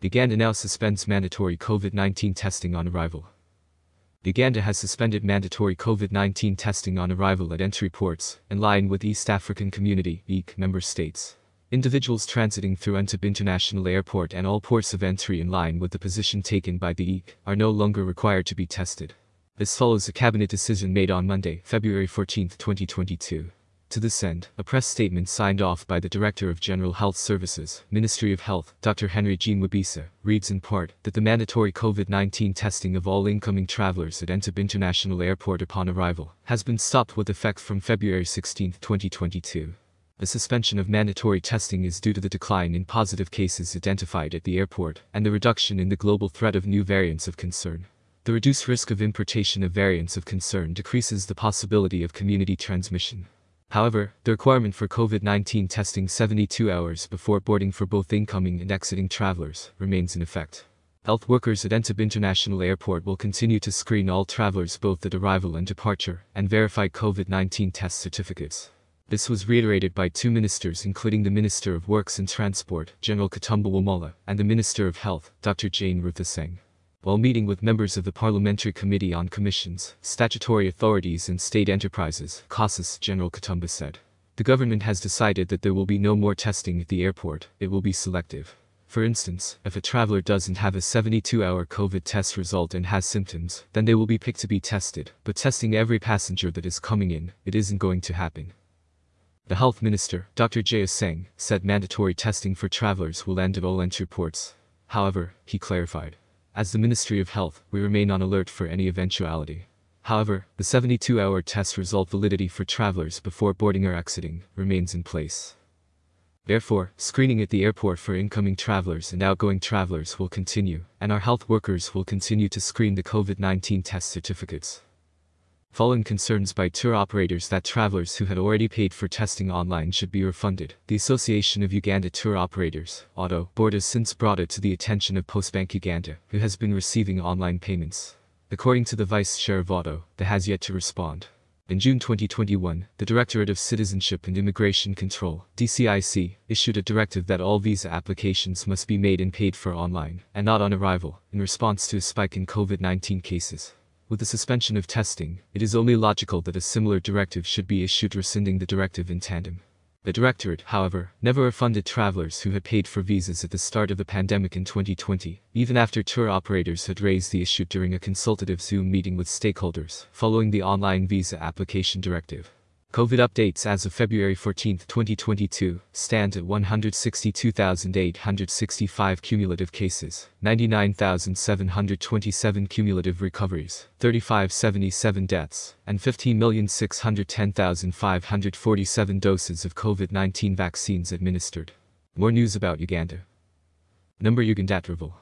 Uganda now suspends mandatory COVID-19 testing on arrival. Uganda has suspended mandatory COVID-19 testing on arrival at entry ports, in line with East African Community (EAC) member states. Individuals transiting through Entebbe International Airport and all ports of entry in line with the position taken by the EAC are no longer required to be tested. This follows a cabinet decision made on Monday, February 14, 2022. To this end, a press statement signed off by the Director of General Health Services, Ministry of Health, Dr. Henry Jean Mwebesa, reads in part that the mandatory COVID-19 testing of all incoming travelers at Entebbe International Airport upon arrival has been stopped with effect from February 16, 2022. The suspension of mandatory testing is due to the decline in positive cases identified at the airport and the reduction in the global threat of new variants of concern. The reduced risk of importation of variants of concern decreases the possibility of community transmission. However, the requirement for COVID-19 testing 72 hours before boarding for both incoming and exiting travelers remains in effect. Health workers at Entebbe International Airport will continue to screen all travelers both at arrival and departure and verify COVID-19 test certificates. This was reiterated by two ministers including the Minister of Works and Transport, General Katumba Wamala, and the Minister of Health, Dr. Jane Ruth Aceng. While meeting with members of the Parliamentary Committee on Commissions, Statutory Authorities and State Enterprises, COSASE, General Katumba said. The government has decided that there will be no more testing at the airport, it will be selective. For instance, if a traveler doesn't have a 72-hour COVID test result and has symptoms, then they will be picked to be tested, but testing every passenger that is coming in, it isn't going to happen. The Health Minister, Dr. Jay Aceng, said mandatory testing for travelers will end at all entry ports. However, he clarified. As the Ministry of Health, we remain on alert for any eventuality. However, the 72-hour test result validity for travelers before boarding or exiting remains in place. Therefore, screening at the airport for incoming travelers and outgoing travelers will continue, and our health workers will continue to screen the COVID-19 test certificates. Following concerns by tour operators that travelers who had already paid for testing online should be refunded, the Association of Uganda Tour Operators, AUTO, Board has since brought it to the attention of Postbank Uganda, who has been receiving online payments. According to the Vice Chair of AUTO, they has yet to respond. In June 2021, the Directorate of Citizenship and Immigration Control, DCIC, issued a directive that all visa applications must be made and paid for online, and not on arrival, in response to a spike in COVID-19 cases. With the suspension of testing, it is only logical that a similar directive should be issued rescinding the directive in tandem. The Directorate, however, never refunded travelers who had paid for visas at the start of the pandemic in 2020, even after tour operators had raised the issue during a consultative Zoom meeting with stakeholders following the online visa application directive. COVID updates as of February 14, 2022, stand at 162,865 cumulative cases, 99,727 cumulative recoveries, 3577 deaths, and 15,610,547 doses of COVID-19 vaccines administered. More news about Uganda. Number Uganda Travel.